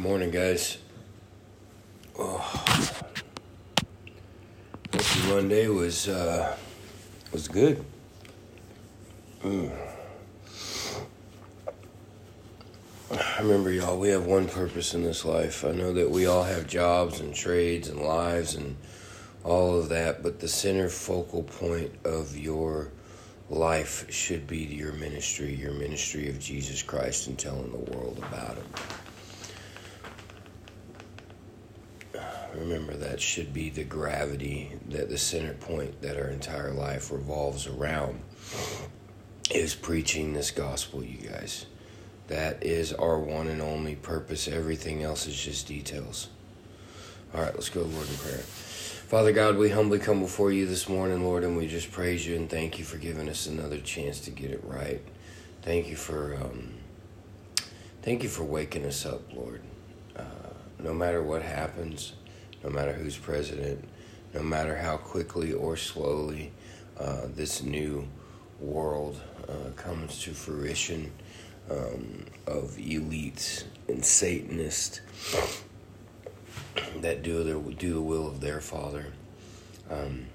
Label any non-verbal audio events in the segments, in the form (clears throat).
morning, guys. Oh. Monday was uh, was good. Mm. I remember, y'all. We have one purpose in this life. I know that we all have jobs and trades and lives and all of that, but the center focal point of your life should be your ministry, your ministry of Jesus Christ, and telling the world about Him. Remember, that should be the gravity, that the center point that our entire life revolves around is preaching this gospel, you guys. That is our one and only purpose. Everything else is just details. All right, let's go, Lord, in prayer. Father God, we humbly come before you this morning, Lord, and we just praise you and thank you for giving us another chance to get it right. Thank you for, um, thank you for waking us up, Lord. Uh, no matter what happens, no matter who's president, no matter how quickly or slowly uh, this new world uh, comes to fruition um, of elites and Satanists that do their do the will of their Father. Um,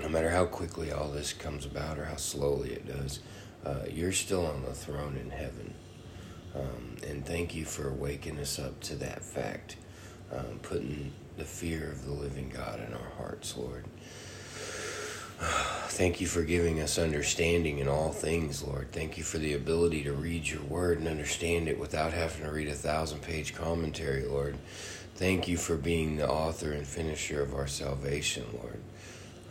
no matter how quickly all this comes about or how slowly it does, uh, you're still on the throne in heaven. Um, and thank you for waking us up to that fact, um, putting the fear of the living God in our hearts, Lord. (sighs) Thank you for giving us understanding in all things, Lord. Thank you for the ability to read your word and understand it without having to read a thousand page commentary, Lord. Thank you for being the author and finisher of our salvation, Lord.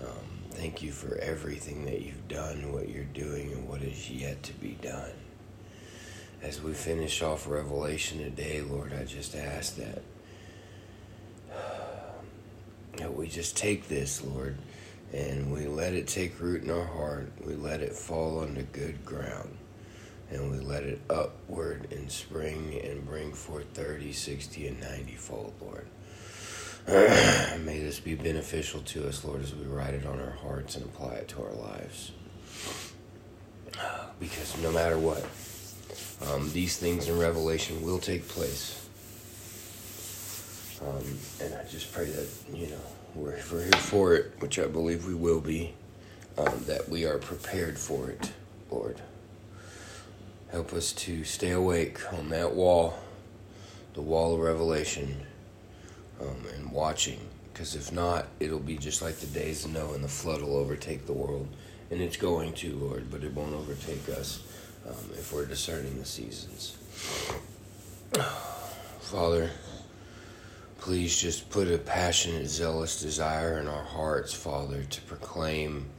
Um, thank you for everything that you've done, what you're doing, and what is yet to be done. As we finish off Revelation today, Lord, I just ask that that we just take this, Lord, and we let it take root in our heart. We let it fall onto good ground. And we let it upward and spring and bring forth 30, 60, and 90 fold, Lord. (clears throat) May this be beneficial to us, Lord, as we write it on our hearts and apply it to our lives. Because no matter what, um, these things in Revelation will take place. Um, and I just pray that, you know, we're, we're here for it, which I believe we will be, um, that we are prepared for it, Lord. Help us to stay awake on that wall, the wall of revelation, um, and watching. Because if not, it'll be just like the days of Noah, and the flood will overtake the world. And it's going to, Lord, but it won't overtake us um, if we're discerning the seasons. (sighs) Father, Please just put a passionate, zealous desire in our hearts, Father, to proclaim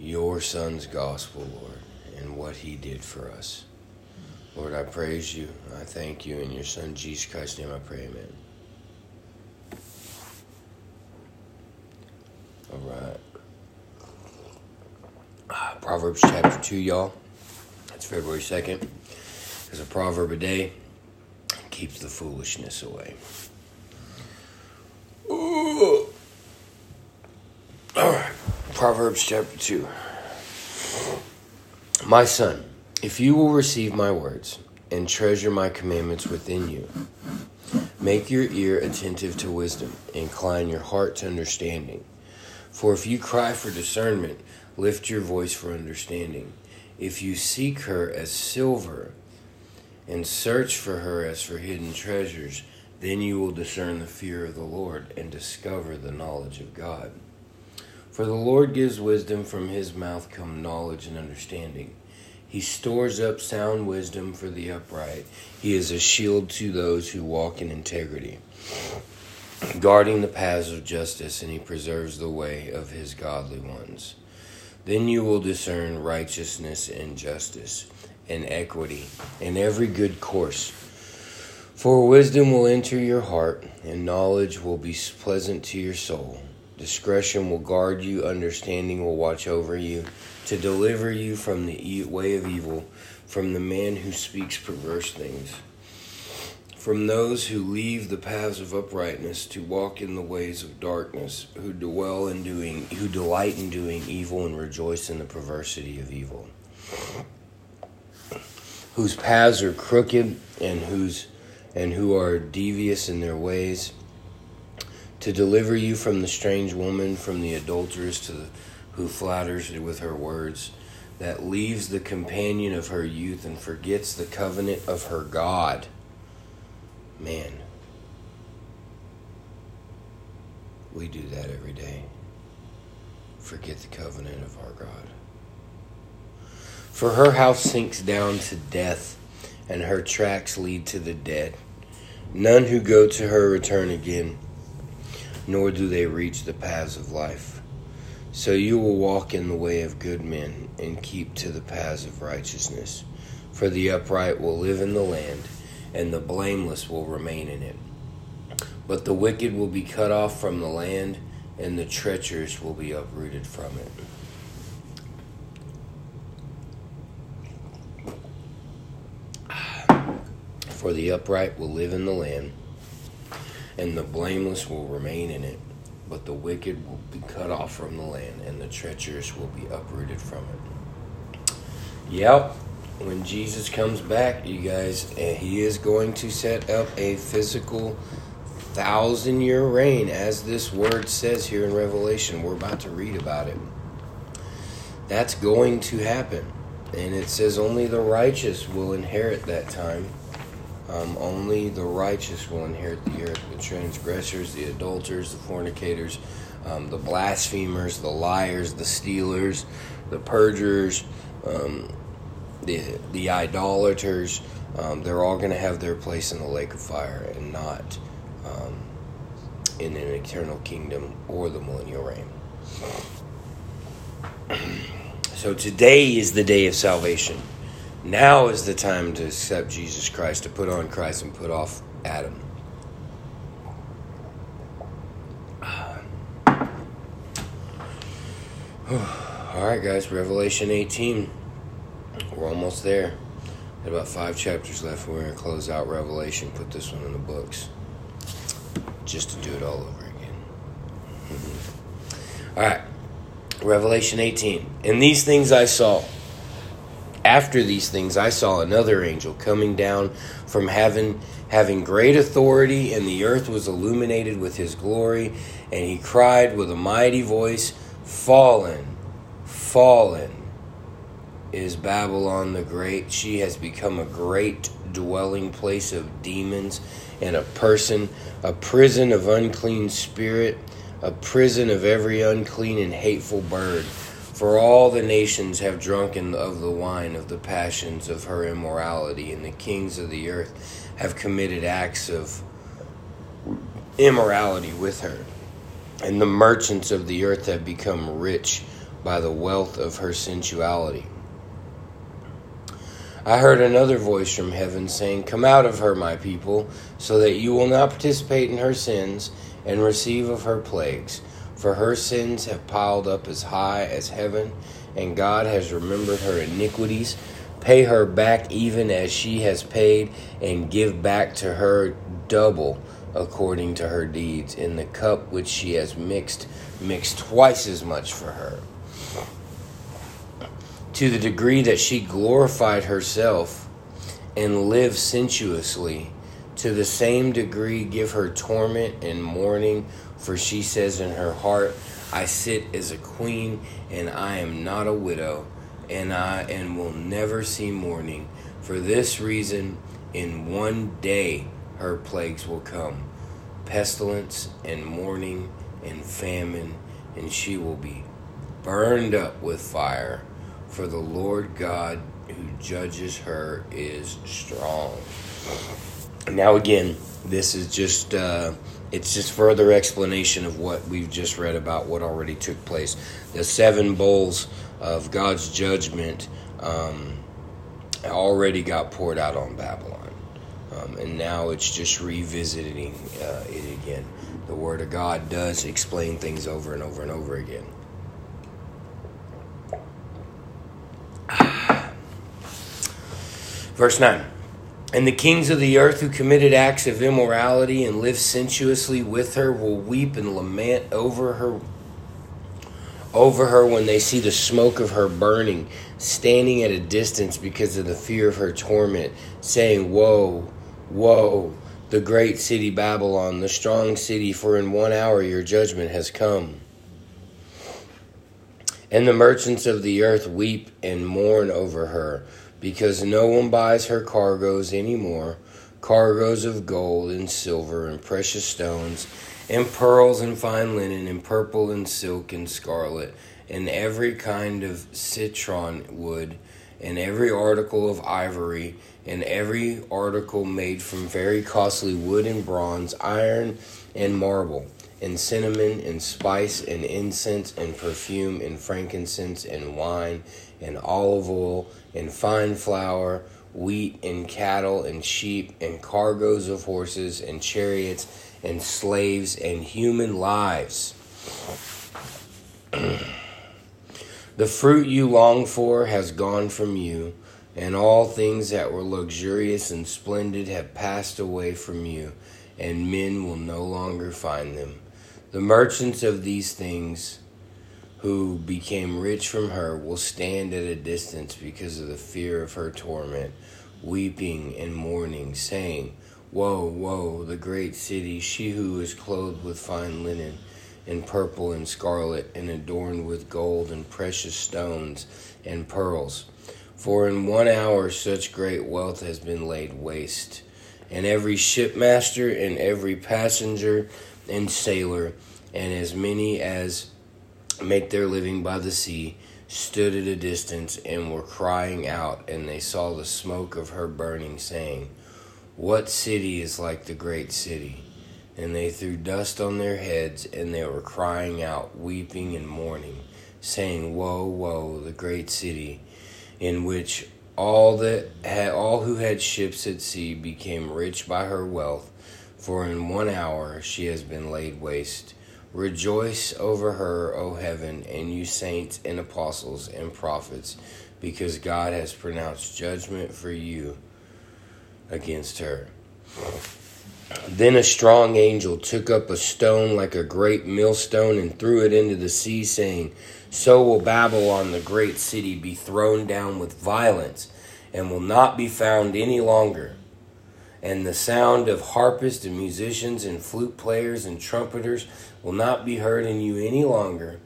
your Son's gospel, Lord, and what he did for us. Lord, I praise you. I thank you. In your Son, Jesus Christ's name, I pray, amen. All right. Ah, Proverbs chapter 2, y'all. It's February 2nd. There's a proverb a day keeps the foolishness away. All right, Proverbs chapter 2. My son, if you will receive my words and treasure my commandments within you, make your ear attentive to wisdom, incline your heart to understanding. For if you cry for discernment, lift your voice for understanding. If you seek her as silver and search for her as for hidden treasures, then you will discern the fear of the Lord and discover the knowledge of God. For the Lord gives wisdom, from his mouth come knowledge and understanding. He stores up sound wisdom for the upright. He is a shield to those who walk in integrity, guarding the paths of justice, and he preserves the way of his godly ones. Then you will discern righteousness and justice and equity and every good course. For wisdom will enter your heart, and knowledge will be pleasant to your soul. Discretion will guard you, understanding will watch over you, to deliver you from the way of evil, from the man who speaks perverse things, from those who leave the paths of uprightness to walk in the ways of darkness, who dwell in doing, who delight in doing evil and rejoice in the perversity of evil, whose paths are crooked and whose and who are devious in their ways, to deliver you from the strange woman, from the adulteress to the, who flatters with her words, that leaves the companion of her youth and forgets the covenant of her God. Man, we do that every day. Forget the covenant of our God. For her house sinks down to death, and her tracks lead to the dead. None who go to her return again, nor do they reach the paths of life. So you will walk in the way of good men and keep to the paths of righteousness. For the upright will live in the land, and the blameless will remain in it. But the wicked will be cut off from the land, and the treacherous will be uprooted from it. For the upright will live in the land, and the blameless will remain in it. But the wicked will be cut off from the land, and the treacherous will be uprooted from it. Yep, when Jesus comes back, you guys, eh, he is going to set up a physical thousand year reign, as this word says here in Revelation. We're about to read about it. That's going to happen. And it says only the righteous will inherit that time. Um, only the righteous will inherit the earth. The transgressors, the adulterers, the fornicators, um, the blasphemers, the liars, the stealers, the perjurers, um, the the idolaters. Um, they're all going to have their place in the lake of fire and not um, in an eternal kingdom or the millennial reign. (clears throat) so today is the day of salvation. Now is the time to accept Jesus Christ, to put on Christ and put off Adam. (sighs) All right, guys, Revelation 18. We're almost there. Got about five chapters left. We're going to close out Revelation, put this one in the books, just to do it all over again. Mm-hmm. all right, Revelation 18. And these things I saw after these things, I saw another angel coming down from heaven, having great authority, and the earth was illuminated with his glory. And he cried with a mighty voice, Fallen, fallen is Babylon the Great. She has become a great dwelling place of demons and a person, a prison of unclean spirit, a prison of every unclean and hateful bird. For all the nations have drunken of the wine of the passions of her immorality, and the kings of the earth have committed acts of immorality with her. And the merchants of the earth have become rich by the wealth of her sensuality. I heard another voice from heaven saying, Come out of her, my people, so that you will not participate in her sins and receive of her plagues for her sins have piled up as high as heaven, and God has remembered her iniquities. Pay her back even as she has paid, and give back to her double according to her deeds. In the cup which she has mixed, mix twice as much for her. To the degree that she glorified herself and lived sensuously, to the same degree give her torment and mourning for she says in her heart, I sit as a queen, and I am not a widow, and I and will never see mourning. For this reason, in one day her plagues will come pestilence and mourning and famine, and she will be burned up with fire. For the Lord God who judges her is strong. Now, again, this is just. Uh, it's just further explanation of what we've just read about what already took place. The seven bowls of God's judgment um, already got poured out on Babylon. Um, and now it's just revisiting uh, it again. The Word of God does explain things over and over and over again. (sighs) Verse 9. And the kings of the earth who committed acts of immorality and lived sensuously with her will weep and lament over her over her when they see the smoke of her burning, standing at a distance because of the fear of her torment, saying, Woe, woe, the great city Babylon, the strong city, for in one hour your judgment has come. And the merchants of the earth weep and mourn over her, because no one buys her cargoes any more cargoes of gold and silver and precious stones, and pearls and fine linen, and purple and silk and scarlet, and every kind of citron wood, and every article of ivory, and every article made from very costly wood and bronze, iron and marble, and cinnamon and spice and incense and perfume and frankincense and wine and olive oil and fine flour wheat and cattle and sheep and cargoes of horses and chariots and slaves and human lives. (clears throat) the fruit you long for has gone from you, and all things that were luxurious and splendid have passed away from you, and men will no longer find them. The merchants of these things who became rich from her will stand at a distance because of the fear of her torment, weeping and mourning, saying, Woe, woe, the great city, she who is clothed with fine linen, and purple and scarlet, and adorned with gold and precious stones and pearls. For in one hour such great wealth has been laid waste, and every shipmaster and every passenger and sailor, and as many as make their living by the sea, stood at a distance and were crying out, and they saw the smoke of her burning, saying, What city is like the great city? And they threw dust on their heads, and they were crying out, weeping and mourning, saying, Woe, woe, the great city, in which all that had all who had ships at sea became rich by her wealth, for in one hour she has been laid waste. Rejoice over her, O heaven, and you saints and apostles and prophets, because God has pronounced judgment for you against her. Then a strong angel took up a stone like a great millstone and threw it into the sea, saying, So will Babylon, the great city, be thrown down with violence, and will not be found any longer and the sound of harpists and musicians and flute players and trumpeters will not be heard in you any longer,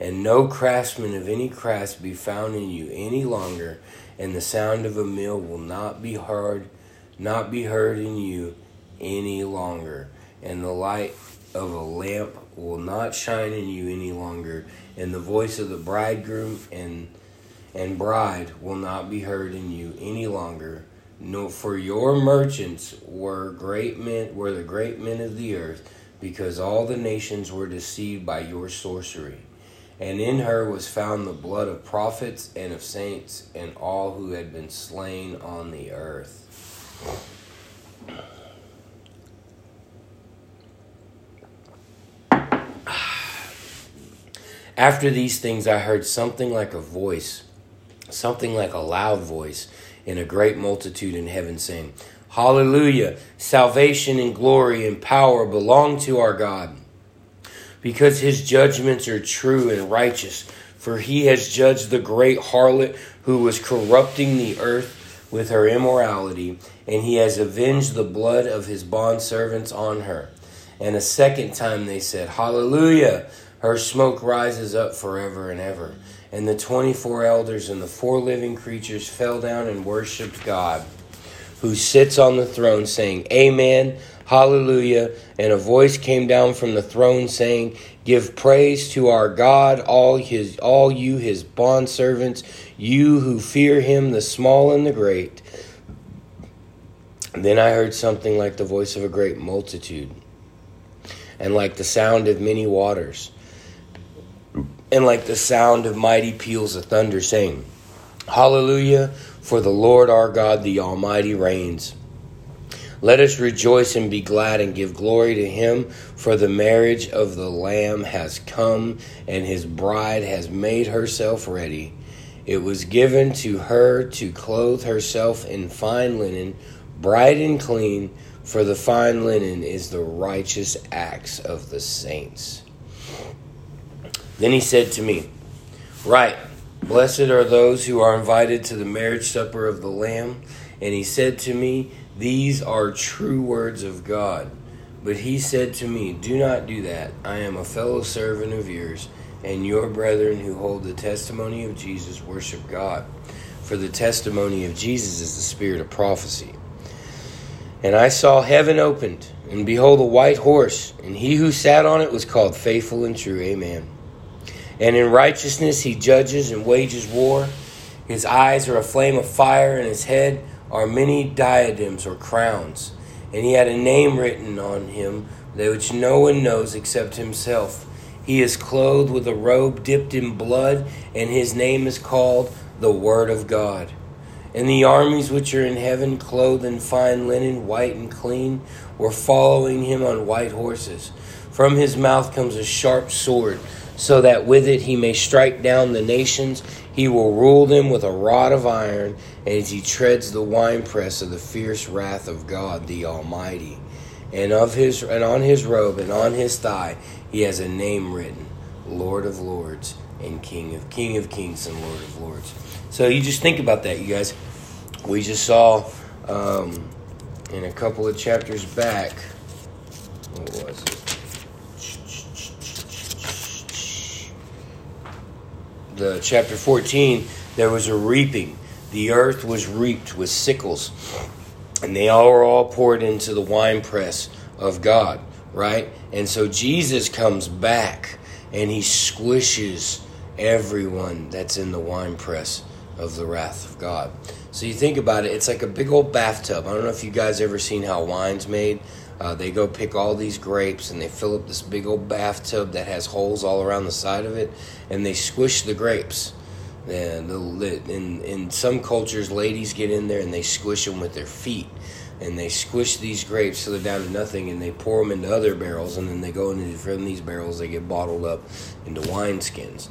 and no craftsman of any craft be found in you any longer, and the sound of a mill will not be heard, not be heard in you any longer, and the light of a lamp will not shine in you any longer, and the voice of the bridegroom and and bride will not be heard in you any longer no, for your merchants were great men, were the great men of the earth, because all the nations were deceived by your sorcery. And in her was found the blood of prophets and of saints and all who had been slain on the earth. After these things, I heard something like a voice, something like a loud voice in a great multitude in heaven, saying, Hallelujah! Salvation and glory and power belong to our God, because his judgments are true and righteous. For he has judged the great harlot who was corrupting the earth with her immorality, and he has avenged the blood of his bondservants on her. And a second time they said, Hallelujah! Her smoke rises up forever and ever. And the 24 elders and the four living creatures fell down and worshiped God, who sits on the throne, saying, Amen, Hallelujah. And a voice came down from the throne saying, Give praise to our God, all his all you his bondservants, you who fear him, the small and the great. Then I heard something like the voice of a great multitude, and like the sound of many waters and like the sound of mighty peals of thunder, saying, Hallelujah, for the Lord our God, the Almighty, reigns. Let us rejoice and be glad and give glory to him, for the marriage of the Lamb has come, and his bride has made herself ready. It was given to her to clothe herself in fine linen, bright and clean, for the fine linen is the righteous acts of the saints. Then he said to me, Right, blessed are those who are invited to the marriage supper of the Lamb. And he said to me, These are true words of God. But he said to me, Do not do that. I am a fellow servant of yours, and your brethren who hold the testimony of Jesus worship God. For the testimony of Jesus is the spirit of prophecy. And I saw heaven opened, and behold, a white horse, and he who sat on it was called Faithful and True. Amen. And in righteousness he judges and wages war. His eyes are a flame of fire, and his head are many diadems or crowns. And he had a name written on him, which no one knows except himself. He is clothed with a robe dipped in blood, and his name is called the Word of God. And the armies which are in heaven, clothed in fine linen, white and clean, were following him on white horses. From his mouth comes a sharp sword, so that with it he may strike down the nations. He will rule them with a rod of iron, as he treads the winepress of the fierce wrath of God the Almighty. And of his and on his robe and on his thigh he has a name written, Lord of Lords and King of King of Kings and Lord of Lords. So you just think about that, you guys. We just saw um, in a couple of chapters back. What was it? The chapter 14, there was a reaping. The earth was reaped with sickles, and they all were all poured into the winepress of God, right? And so Jesus comes back and he squishes everyone that's in the winepress of the wrath of God. So you think about it, it's like a big old bathtub. I don't know if you guys ever seen how wine's made. Uh, they go pick all these grapes and they fill up this big old bathtub that has holes all around the side of it, and they squish the grapes. And in in some cultures, ladies get in there and they squish them with their feet, and they squish these grapes so they're down to nothing, and they pour them into other barrels, and then they go into from these barrels they get bottled up into wine skins.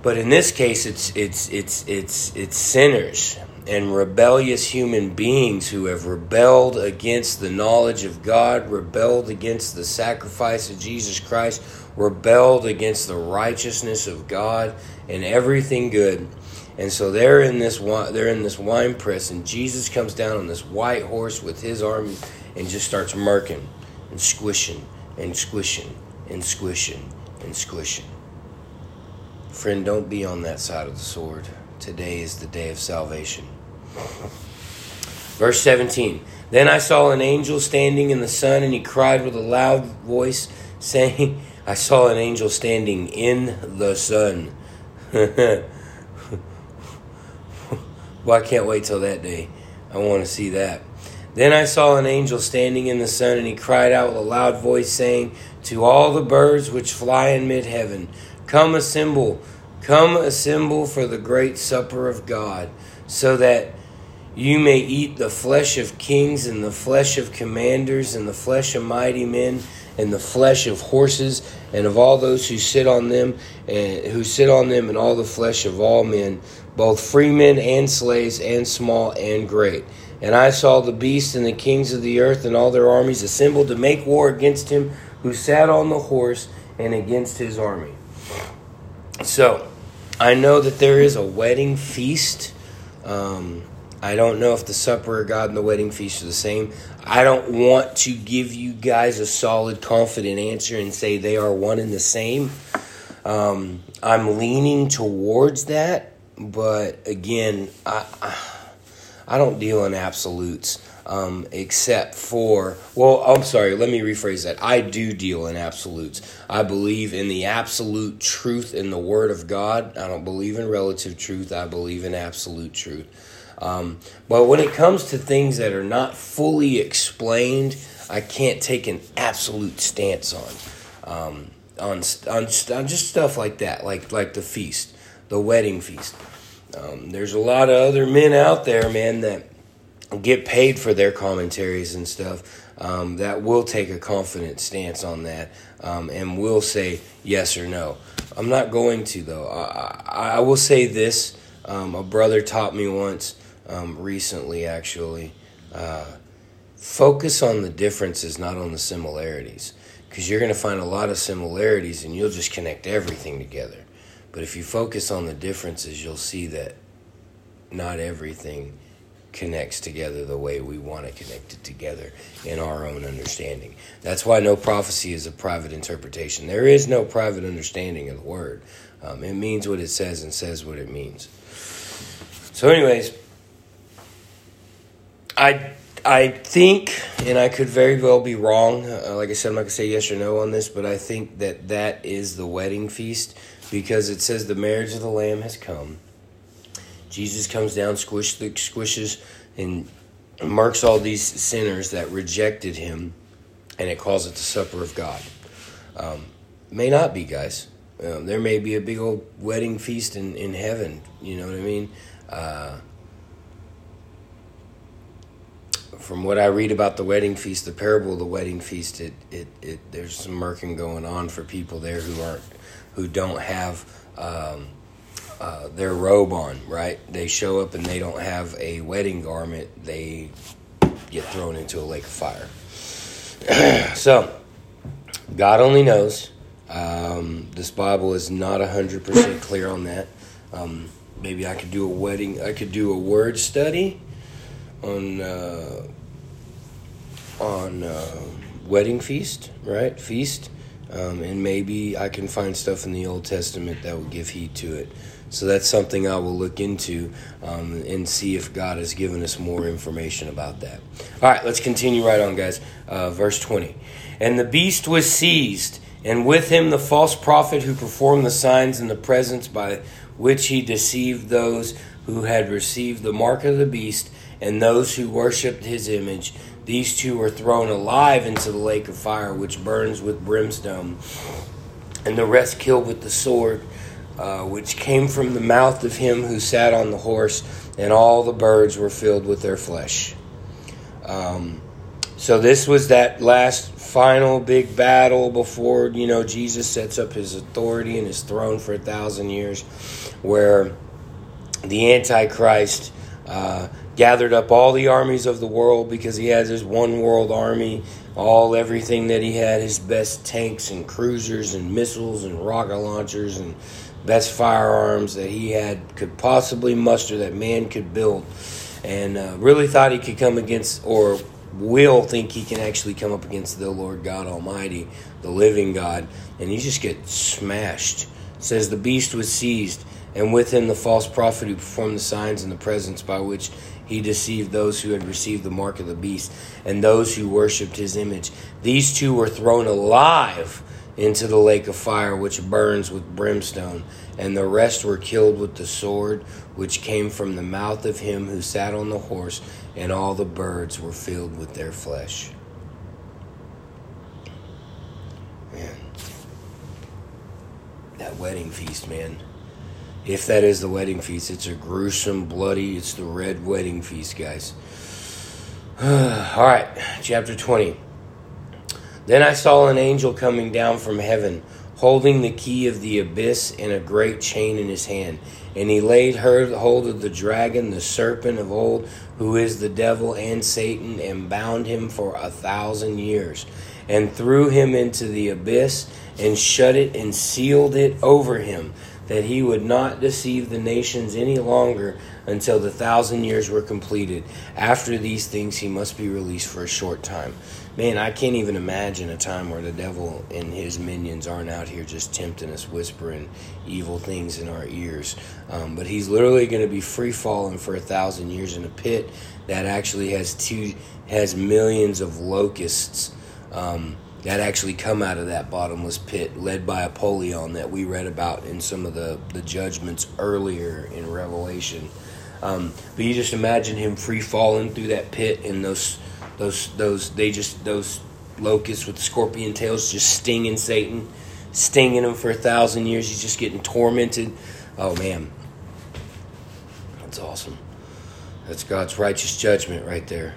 But in this case, it's it's it's it's it's sinners and rebellious human beings who have rebelled against the knowledge of God, rebelled against the sacrifice of Jesus Christ, rebelled against the righteousness of God and everything good. And so they're in this they're in this wine press, and Jesus comes down on this white horse with his army and just starts murking and squishing and squishing and squishing and squishing. Friend, don't be on that side of the sword. Today is the day of salvation. Verse 17 Then I saw an angel standing in the sun, and he cried with a loud voice, saying, (laughs) I saw an angel standing in the sun. (laughs) well, I can't wait till that day. I want to see that. Then I saw an angel standing in the sun, and he cried out with a loud voice, saying, To all the birds which fly in mid heaven, Come assemble, come assemble for the great supper of God, so that you may eat the flesh of kings, and the flesh of commanders, and the flesh of mighty men, and the flesh of horses, and of all those who sit on them, and who sit on them, and all the flesh of all men, both free men and slaves, and small and great. And I saw the beast and the kings of the earth and all their armies assembled to make war against him who sat on the horse and against his army. So, I know that there is a wedding feast. Um, I don't know if the supper of God and the wedding feast are the same. I don't want to give you guys a solid, confident answer and say they are one and the same. Um, I'm leaning towards that, but again, I, I don't deal in absolutes um, except for, well, I'm sorry, let me rephrase that. I do deal in absolutes. I believe in the absolute truth in the Word of God. I don't believe in relative truth, I believe in absolute truth. Um, but when it comes to things that are not fully explained, I can't take an absolute stance on. Um, on, on, on just stuff like that, like like the feast, the wedding feast. Um, there's a lot of other men out there, man, that get paid for their commentaries and stuff um, that will take a confident stance on that um, and will say yes or no. I'm not going to though. I, I, I will say this. Um, a brother taught me once um, recently, actually. Uh, focus on the differences, not on the similarities, because you're going to find a lot of similarities and you'll just connect everything together. But if you focus on the differences, you'll see that not everything connects together the way we want to connect it together in our own understanding. That's why no prophecy is a private interpretation. There is no private understanding of the word. Um, it means what it says and says what it means. So, anyways, I I think, and I could very well be wrong. Uh, like I said, I'm not gonna say yes or no on this, but I think that that is the wedding feast because it says the marriage of the Lamb has come. Jesus comes down, squish squishes, and marks all these sinners that rejected him, and it calls it the supper of God. Um, may not be, guys. Um, there may be a big old wedding feast in, in heaven. You know what I mean? Uh, from what I read about the wedding feast, the parable of the wedding feast, it, it, it there's some murking going on for people there who aren't who don't have um, uh, their robe on, right? They show up and they don't have a wedding garment, they get thrown into a lake of fire. (clears throat) so, God only knows. Um, this Bible is not 100% clear on that. Um, maybe I could do a wedding, I could do a word study on uh, on uh, wedding feast, right? Feast, um, and maybe I can find stuff in the Old Testament that will give heed to it. So that's something I will look into um, and see if God has given us more information about that. All right, let's continue right on, guys. Uh, verse 20. And the beast was seized, and with him the false prophet who performed the signs in the presence by which he deceived those who had received the mark of the beast and those who worshipped his image. These two were thrown alive into the lake of fire, which burns with brimstone, and the rest killed with the sword uh, which came from the mouth of him who sat on the horse, and all the birds were filled with their flesh. Um, so this was that last final big battle before you know Jesus sets up his authority and his throne for a thousand years, where the Antichrist uh, gathered up all the armies of the world because he has his one world army, all everything that he had, his best tanks and cruisers and missiles and rocket launchers and best firearms that he had could possibly muster that man could build, and uh, really thought he could come against or will think he can actually come up against the Lord God Almighty, the living God, and he just gets smashed. It says the beast was seized, and with him the false prophet who performed the signs in the presence by which he deceived those who had received the mark of the beast and those who worshipped his image. These two were thrown alive into the lake of fire which burns with brimstone, and the rest were killed with the sword which came from the mouth of him who sat on the horse, and all the birds were filled with their flesh. Man, that wedding feast, man. If that is the wedding feast, it's a gruesome, bloody, it's the red wedding feast, guys. (sighs) All right, chapter 20. Then I saw an angel coming down from heaven, holding the key of the abyss and a great chain in his hand. And he laid hold of the dragon, the serpent of old, who is the devil and Satan, and bound him for a thousand years, and threw him into the abyss, and shut it and sealed it over him, that he would not deceive the nations any longer until the thousand years were completed. After these things, he must be released for a short time man, I can't even imagine a time where the devil and his minions aren't out here just tempting us, whispering evil things in our ears. Um, but he's literally going to be free falling for a thousand years in a pit that actually has two has millions of locusts. Um, that actually come out of that bottomless pit, led by Apollyon, that we read about in some of the, the judgments earlier in Revelation. Um, but you just imagine him free falling through that pit and those those those they just those locusts with scorpion tails just stinging Satan, stinging him for a thousand years. He's just getting tormented. Oh man, that's awesome. That's God's righteous judgment right there.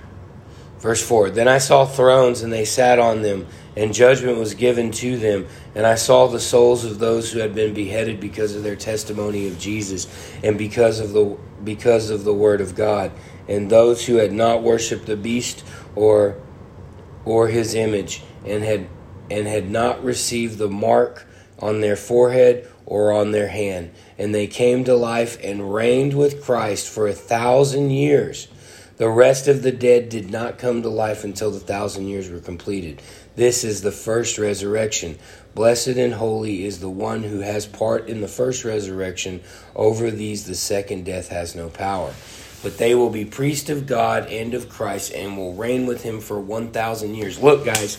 Verse 4 Then I saw thrones, and they sat on them, and judgment was given to them. And I saw the souls of those who had been beheaded because of their testimony of Jesus, and because of the because of the word of God, and those who had not worshipped the beast or or his image and had and had not received the mark on their forehead or on their hand. And they came to life and reigned with Christ for a thousand years The rest of the dead did not come to life until the thousand years were completed. This is the first resurrection. Blessed and holy is the one who has part in the first resurrection. Over these, the second death has no power. But they will be priests of God and of Christ and will reign with him for 1,000 years. Look, guys,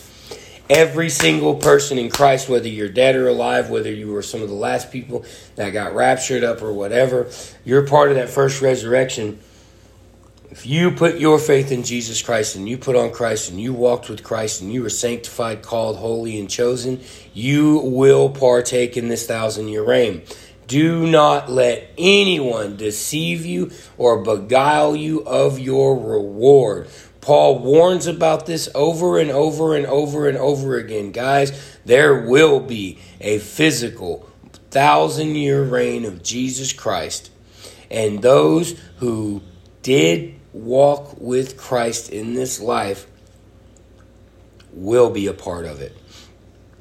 every single person in Christ, whether you're dead or alive, whether you were some of the last people that got raptured up or whatever, you're part of that first resurrection if you put your faith in Jesus Christ and you put on Christ and you walked with Christ and you were sanctified, called, holy, and chosen, you will partake in this thousand year reign. Do not let anyone deceive you or beguile you of your reward. Paul warns about this over and over and over and over again. Guys, there will be a physical thousand year reign of Jesus Christ. And those who did walk with Christ in this life will be a part of it.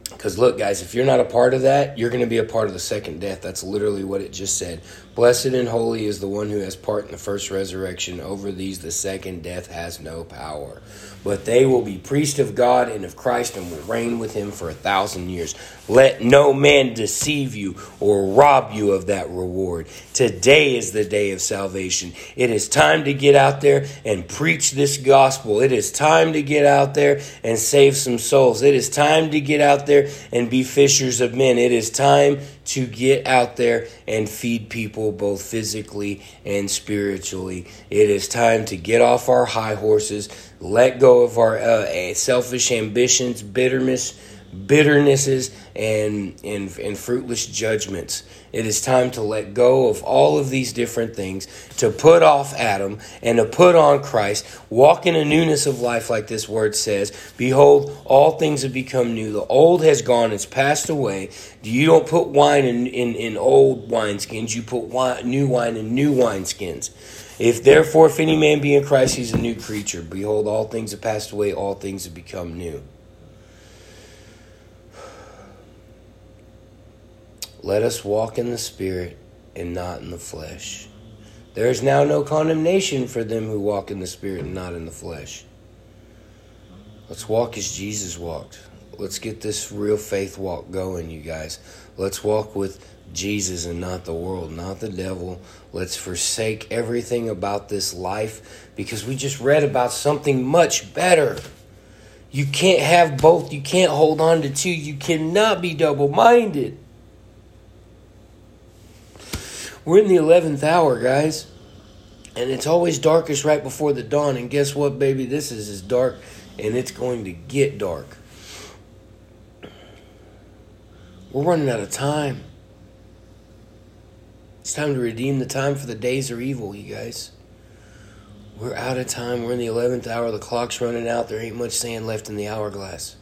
Because look, guys, if you're not a part of that, you're going to be a part of the second death. That's literally what it just said. Blessed and holy is the one who has part in the first resurrection. Over these, the second death has no power. But they will be priests of God and of Christ and will reign with him for a thousand years. Let no man deceive you or rob you of that reward. Today is the day of salvation. It is time to get out there and preach this gospel. It is time to get out there and save some souls. It is time to get out there and be fishers of men. It is time to get out there and feed people both physically and spiritually. It is time to get off our high horses, let go of our uh, selfish ambitions, bitterness, bitternesses, and, and, and fruitless judgments. It is time to let go of all of these different things, to put off Adam and to put on Christ. Walk in a newness of life, like this word says. Behold, all things have become new. The old has gone, it's passed away. You don't put wine in, in, in old wineskins, you put wine, new wine in new wineskins. If therefore, if any man be in Christ, he's a new creature. Behold, all things have passed away, all things have become new. Let us walk in the Spirit and not in the flesh. There is now no condemnation for them who walk in the Spirit and not in the flesh. Let's walk as Jesus walked. Let's get this real faith walk going, you guys. Let's walk with Jesus and not the world, not the devil. Let's forsake everything about this life because we just read about something much better. You can't have both. You can't hold on to two. You cannot be double minded. We're in the 11th hour, guys. And it's always darkest right before the dawn. And guess what, baby? This is as dark, and it's going to get dark. We're running out of time. It's time to redeem the time for the days are evil, you guys. We're out of time. We're in the 11th hour. The clock's running out. There ain't much sand left in the hourglass.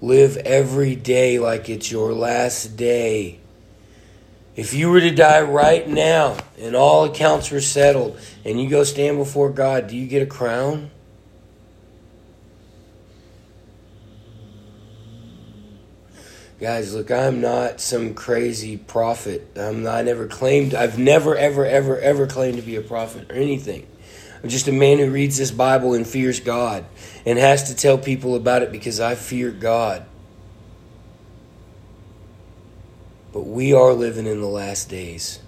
Live every day like it's your last day. If you were to die right now and all accounts were settled and you go stand before God, do you get a crown? Guys, look, I'm not some crazy prophet. I'm not, I never claimed, I've never, ever, ever, ever claimed to be a prophet or anything. I'm just a man who reads this Bible and fears God and has to tell people about it because I fear God. But we are living in the last days.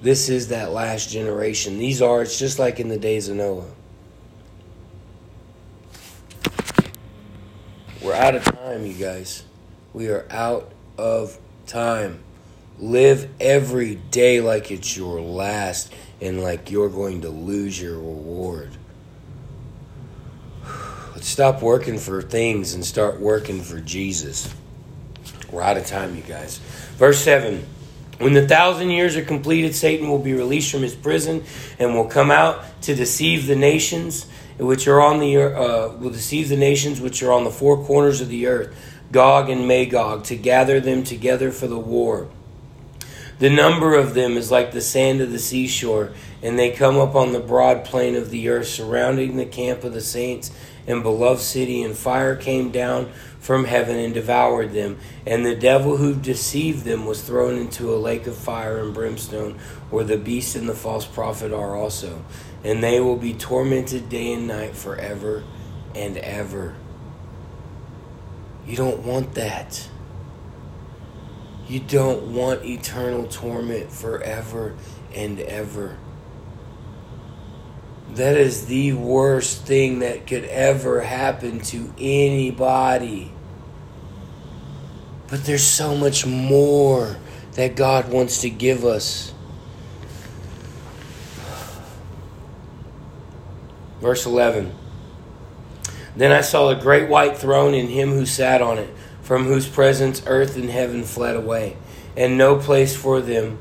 This is that last generation. These are, it's just like in the days of Noah. We're out of time, you guys. We are out of time. Live every day like it's your last and like you're going to lose your reward. (sighs) Let's stop working for things and start working for Jesus. We're out of time, you guys. Verse 7 When the thousand years are completed, Satan will be released from his prison and will come out to deceive the nations which are on the uh, will deceive the nations which are on the four corners of the earth, Gog and Magog, to gather them together for the war. The number of them is like the sand of the seashore, And they come up on the broad plain of the earth, surrounding the camp of the saints and beloved city, and fire came down from heaven and devoured them. And the devil who deceived them was thrown into a lake of fire and brimstone, where the beast and the false prophet are also. And they will be tormented day and night forever and ever. You don't want that. You don't want eternal torment forever and ever. That is the worst thing that could ever happen to anybody. But there's so much more that God wants to give us. Verse 11 Then I saw a great white throne and him who sat on it, from whose presence earth and heaven fled away, and no place for them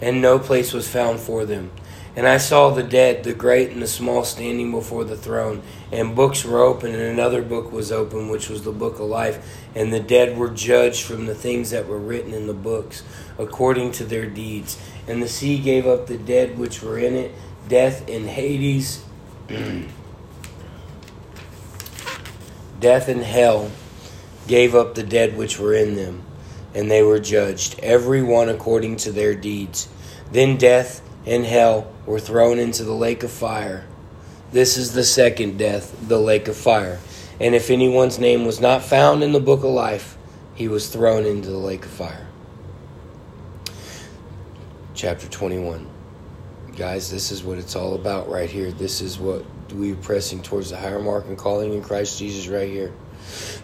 and no place was found for them. And I saw the dead, the great and the small, standing before the throne, and books were open, and another book was open, which was the book of life. And the dead were judged from the things that were written in the books, according to their deeds. And the sea gave up the dead which were in it, death in Hades, (clears throat) death and hell gave up the dead which were in them, and they were judged, every one according to their deeds. Then death and hell were thrown into the lake of fire. This is the second death, the lake of fire. And if anyone's name was not found in the book of life, he was thrown into the lake of fire. Chapter 21. Guys, this is what it's all about right here. This is what we're pressing towards the higher mark and calling in Christ Jesus right here.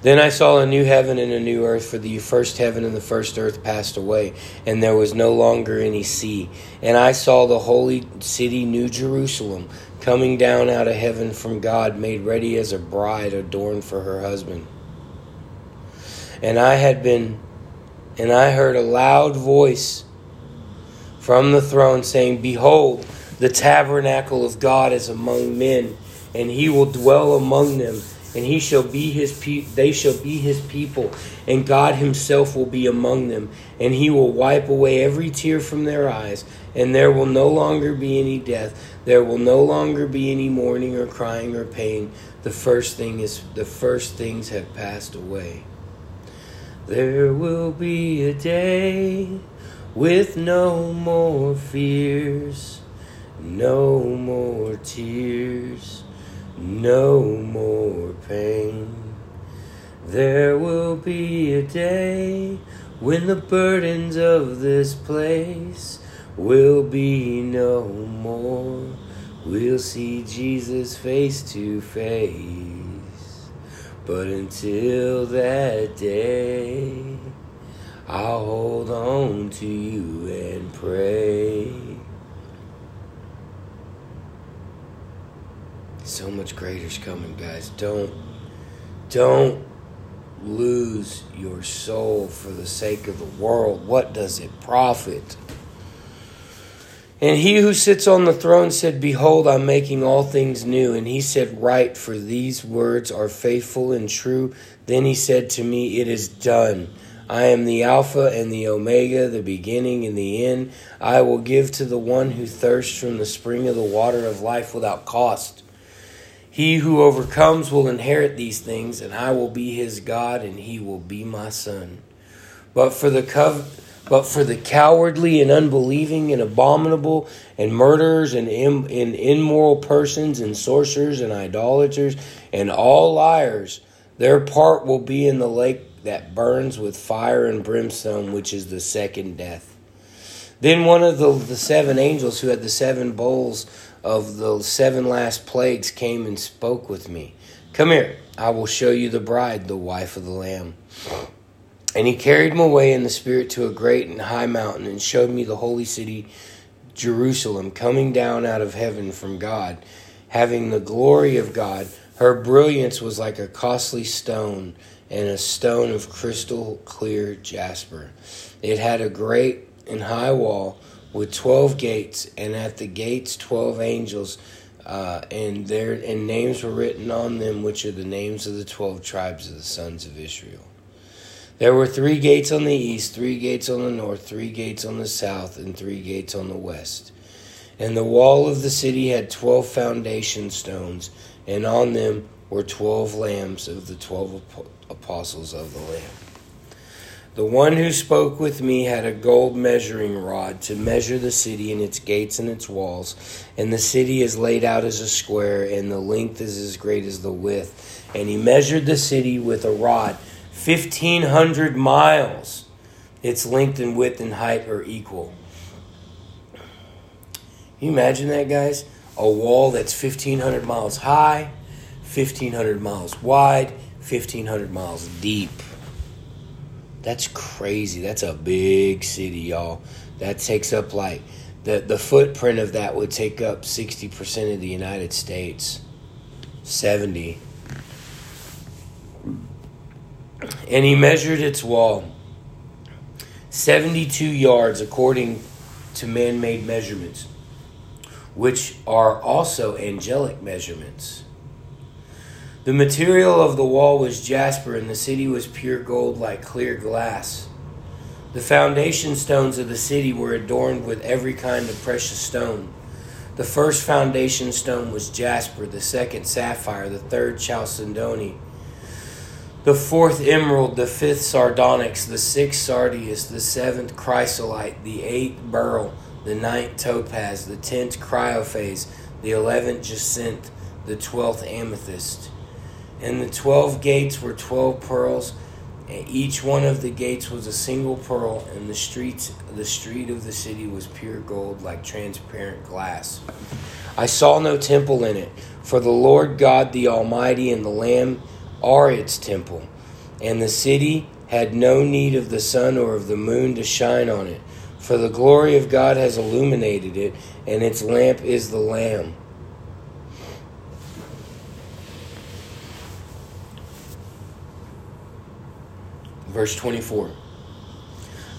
Then I saw a new heaven and a new earth, for the first heaven and the first earth passed away, and there was no longer any sea. And I saw the holy city, New Jerusalem, coming down out of heaven from God, made ready as a bride adorned for her husband. And I had been, and I heard a loud voice from the throne saying, Behold, the tabernacle of God is among men, and he will dwell among them and he shall be his pe- they shall be his people and God himself will be among them and he will wipe away every tear from their eyes and there will no longer be any death there will no longer be any mourning or crying or pain. The first thing is the first things have passed away. There will be a day with no more fears no more tears no more pain. There will be a day when the burdens of this place will be no more. We'll see Jesus face to face. But until that day, I'll hold on to you and pray. so much greater's coming, guys. Don't don't lose your soul for the sake of the world. What does it profit? And he who sits on the throne said, Behold, I'm making all things new. And he said, Write, for these words are faithful and true. Then he said to me, It is done. I am the Alpha and the Omega, the beginning and the end. I will give to the one who thirsts from the spring of the water of life without cost. He who overcomes will inherit these things, and I will be his God, and he will be my son. But for the cov- but for the cowardly and unbelieving and abominable and murderers and, Im- and immoral persons and sorcerers and idolaters and all liars, their part will be in the lake that burns with fire and brimstone, which is the second death. Then one of the, the seven angels who had the seven bowls of the seven last plagues came and spoke with me. Come here, I will show you the bride, the wife of the Lamb. And he carried me away in the Spirit to a great and high mountain and showed me the holy city, Jerusalem, coming down out of heaven from God, having the glory of God. Her brilliance was like a costly stone and a stone of crystal clear jasper. It had a great and high wall with 12 gates, and at the gates 12 angels, uh, and their and names were written on them, which are the names of the 12 tribes of the sons of Israel. There were three gates on the east, three gates on the north, three gates on the south, and three gates on the west. And the wall of the city had twelve foundation stones, and on them were twelve lambs of the twelve apostles of the Lamb. The one who spoke with me had a gold measuring rod to measure the city and its gates and its walls. And the city is laid out as a square, and the length is as great as the width. And he measured the city with a rod, 1,500 miles. Its length and width and height are equal. Can you imagine that, guys? A wall that's 1,500 miles high, 1,500 miles wide, 1,500 miles deep. That's crazy. That's a big city, y'all. That takes up like the the footprint of that would take up 60% of the United States. 70. And he measured its wall 72 yards according to man-made measurements, which are also angelic measurements. The material of the wall was jasper, and the city was pure gold like clear glass. The foundation stones of the city were adorned with every kind of precious stone. The first foundation stone was jasper, the second sapphire, the third chalcedony, the fourth emerald, the fifth sardonyx, the sixth sardius, the seventh chrysolite, the eighth beryl, the ninth topaz, the tenth chrysoprase, the eleventh jacinth, the twelfth amethyst. And the twelve gates were twelve pearls, and each one of the gates was a single pearl, and the streets the street of the city was pure gold like transparent glass. I saw no temple in it, for the Lord God the Almighty and the Lamb are its temple, and the city had no need of the sun or of the moon to shine on it, for the glory of God has illuminated it, and its lamp is the Lamb. Verse 24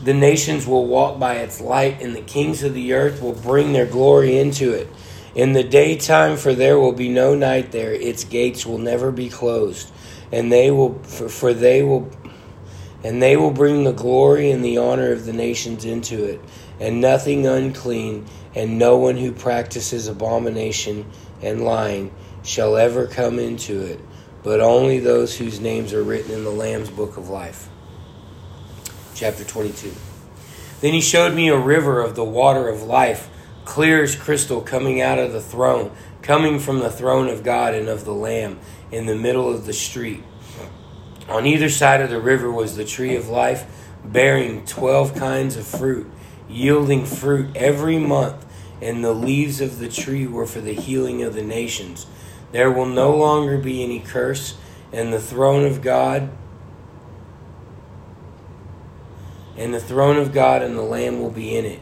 The nations will walk by its light, and the kings of the earth will bring their glory into it. In the daytime, for there will be no night there, its gates will never be closed, and they will for, for they will and they will bring the glory and the honor of the nations into it, and nothing unclean, and no one who practices abomination and lying shall ever come into it, but only those whose names are written in the Lamb's book of life chapter 22. Then he showed me a river of the water of life, clear as crystal, coming out of the throne, coming from the throne of God and of the Lamb, in the middle of the street. On either side of the river was the tree of life, bearing twelve kinds of fruit, yielding fruit every month, and the leaves of the tree were for the healing of the nations. There will no longer be any curse, and the throne of God and the throne of God and the Lamb will be in it,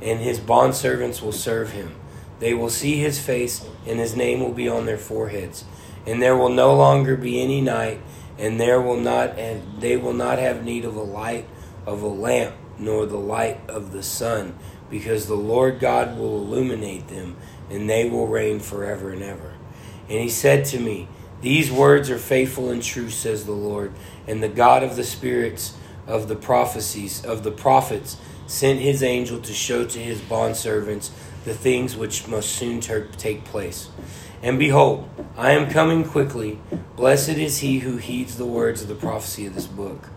and his bondservants will serve him. They will see his face, and his name will be on their foreheads. And there will no longer be any night, and there will not and they will not have need of a light of a lamp, nor the light of the sun, because the Lord God will illuminate them, and they will reign forever and ever. And he said to me, These words are faithful and true, says the Lord, and the God of the spirits of the prophecies of the prophets sent his angel to show to his bondservants the things which must soon ter- take place. And behold, I am coming quickly. Blessed is he who heeds the words of the prophecy of this book.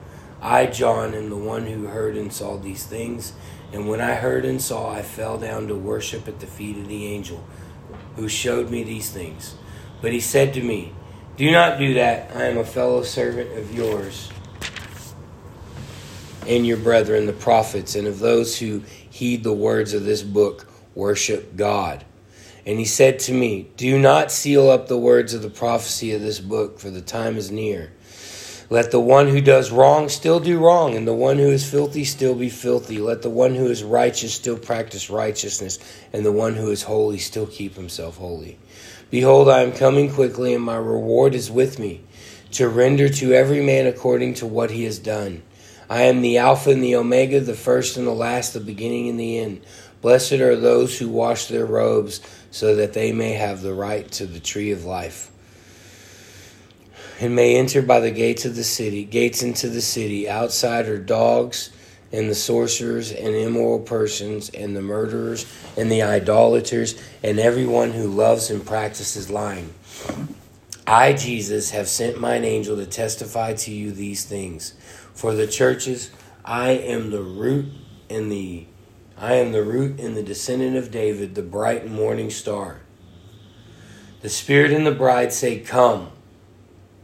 I, John, am the one who heard and saw these things. And when I heard and saw, I fell down to worship at the feet of the angel who showed me these things. But he said to me, Do not do that. I am a fellow servant of yours and your brethren, the prophets, and of those who heed the words of this book, worship God. And he said to me, Do not seal up the words of the prophecy of this book, for the time is near. Let the one who does wrong still do wrong, and the one who is filthy still be filthy. Let the one who is righteous still practice righteousness, and the one who is holy still keep himself holy. Behold, I am coming quickly, and my reward is with me, to render to every man according to what he has done. I am the Alpha and the Omega, the first and the last, the beginning and the end. Blessed are those who wash their robes, so that they may have the right to the tree of life. and may enter by the gates of the city, gates into the city. Outside are dogs and the sorcerers and immoral persons and the murderers and the idolaters and everyone who loves and practices lying. I, Jesus, have sent mine angel to testify to you these things. For the churches, I am the root and the I am the root and the descendant of David, the bright morning star. The Spirit and the bride say, Come.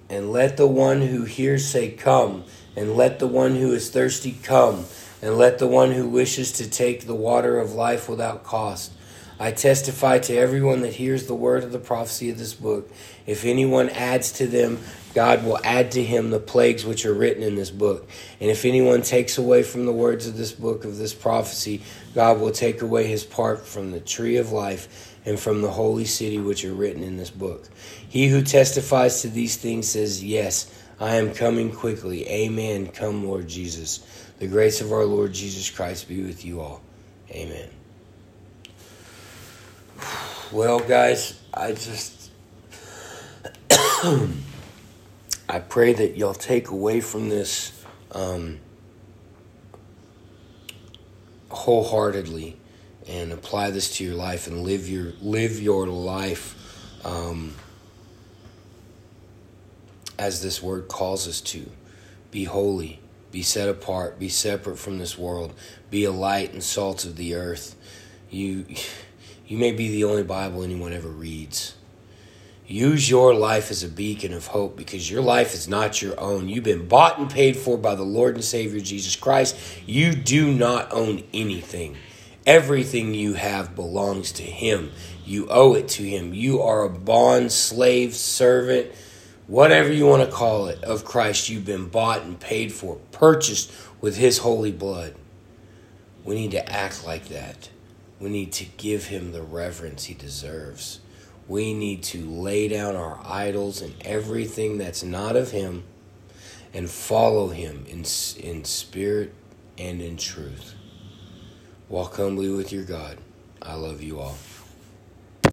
And let the one who hears say, Come. And let the one who is thirsty come. And let the one who wishes to take the water of life without cost. I testify to everyone that hears the word of the prophecy of this book. If anyone adds to them, God will add to him the plagues which are written in this book. And if anyone takes away from the words of this book of this prophecy, God will take away his part from the tree of life and from the holy city which are written in this book. He who testifies to these things says, Yes, I am coming quickly. Amen. Come, Lord Jesus. The grace of our Lord Jesus Christ be with you all. Amen. Well, guys, I just. (coughs) I pray that y'all take away from this um, wholeheartedly and apply this to your life and live your live your life um, as this word calls us to. Be holy, be set apart, be separate from this world, be a light and salt of the earth. You you may be the only Bible anyone ever reads. Use your life as a beacon of hope because your life is not your own. You've been bought and paid for by the Lord and Savior Jesus Christ. You do not own anything. Everything you have belongs to Him. You owe it to Him. You are a bond, slave, servant, whatever you want to call it, of Christ. You've been bought and paid for, purchased with His holy blood. We need to act like that. We need to give Him the reverence He deserves. We need to lay down our idols and everything that's not of Him and follow Him in, in spirit and in truth. Walk humbly with your God. I love you all.